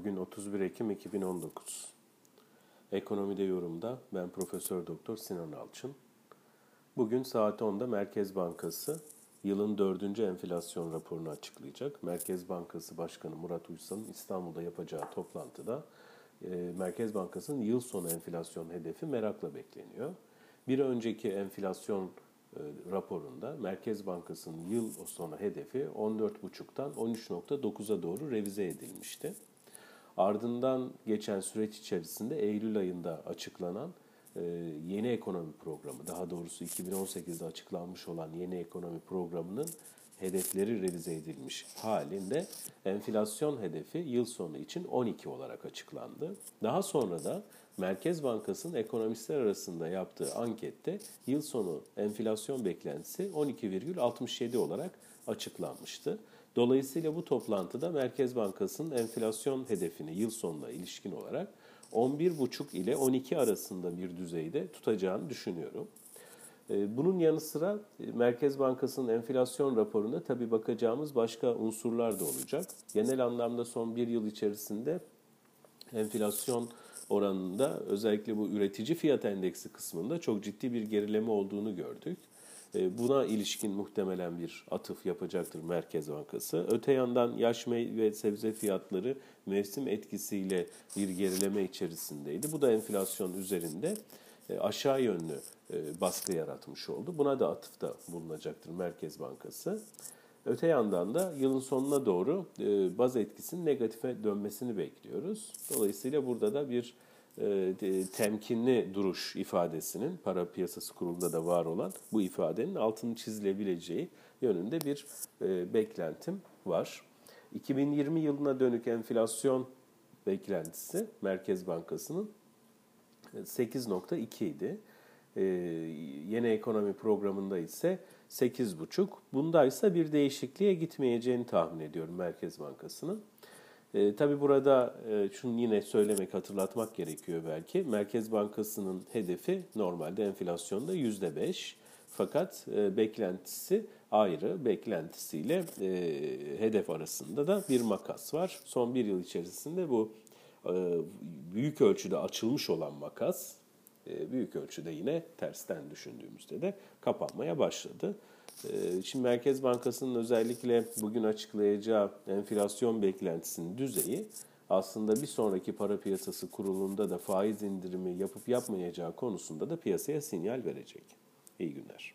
Bugün 31 Ekim 2019. Ekonomide yorumda ben Profesör Doktor Sinan Alçın. Bugün saat 10'da Merkez Bankası yılın dördüncü enflasyon raporunu açıklayacak. Merkez Bankası Başkanı Murat Uysal'ın İstanbul'da yapacağı toplantıda e, Merkez Bankası'nın yıl sonu enflasyon hedefi merakla bekleniyor. Bir önceki enflasyon e, raporunda Merkez Bankası'nın yıl sonu hedefi 14,5'tan 13,9'a doğru revize edilmişti. Ardından geçen süreç içerisinde Eylül ayında açıklanan e, yeni ekonomi programı, daha doğrusu 2018'de açıklanmış olan yeni ekonomi programının hedefleri revize edilmiş halinde enflasyon hedefi yıl sonu için 12 olarak açıklandı. Daha sonra da Merkez Bankası'nın ekonomistler arasında yaptığı ankette yıl sonu enflasyon beklentisi 12,67 olarak açıklanmıştı. Dolayısıyla bu toplantıda Merkez Bankası'nın enflasyon hedefini yıl sonuna ilişkin olarak 11,5 ile 12 arasında bir düzeyde tutacağını düşünüyorum. Ee, bunun yanı sıra e, Merkez Bankası'nın enflasyon raporunda tabi bakacağımız başka unsurlar da olacak. Genel anlamda son bir yıl içerisinde enflasyon oranında özellikle bu üretici fiyat endeksi kısmında çok ciddi bir gerileme olduğunu gördük. Ee, buna ilişkin muhtemelen bir atıf yapacaktır Merkez Bankası. Öte yandan yaş meyve sebze fiyatları mevsim etkisiyle bir gerileme içerisindeydi. Bu da enflasyon üzerinde e, aşağı yönlü e, baskı yaratmış oldu. Buna da atıfta bulunacaktır Merkez Bankası. Öte yandan da yılın sonuna doğru e, baz etkisinin negatife dönmesini bekliyoruz. Dolayısıyla burada da bir temkinli duruş ifadesinin para piyasası kurulunda da var olan bu ifadenin altını çizilebileceği yönünde bir beklentim var. 2020 yılına dönük enflasyon beklentisi Merkez Bankası'nın 8.2 idi. Ee, yeni ekonomi programında ise 8.5. Bunda ise bir değişikliğe gitmeyeceğini tahmin ediyorum Merkez Bankası'nın. E, tabii burada e, şunu yine söylemek, hatırlatmak gerekiyor belki. Merkez Bankası'nın hedefi normalde enflasyonda %5. Fakat e, beklentisi ayrı. Beklentisiyle e, hedef arasında da bir makas var. Son bir yıl içerisinde bu e, büyük ölçüde açılmış olan makas büyük ölçüde yine tersten düşündüğümüzde de kapanmaya başladı. E, şimdi Merkez Bankası'nın özellikle bugün açıklayacağı enflasyon beklentisinin düzeyi aslında bir sonraki para piyasası kurulunda da faiz indirimi yapıp yapmayacağı konusunda da piyasaya sinyal verecek. İyi günler.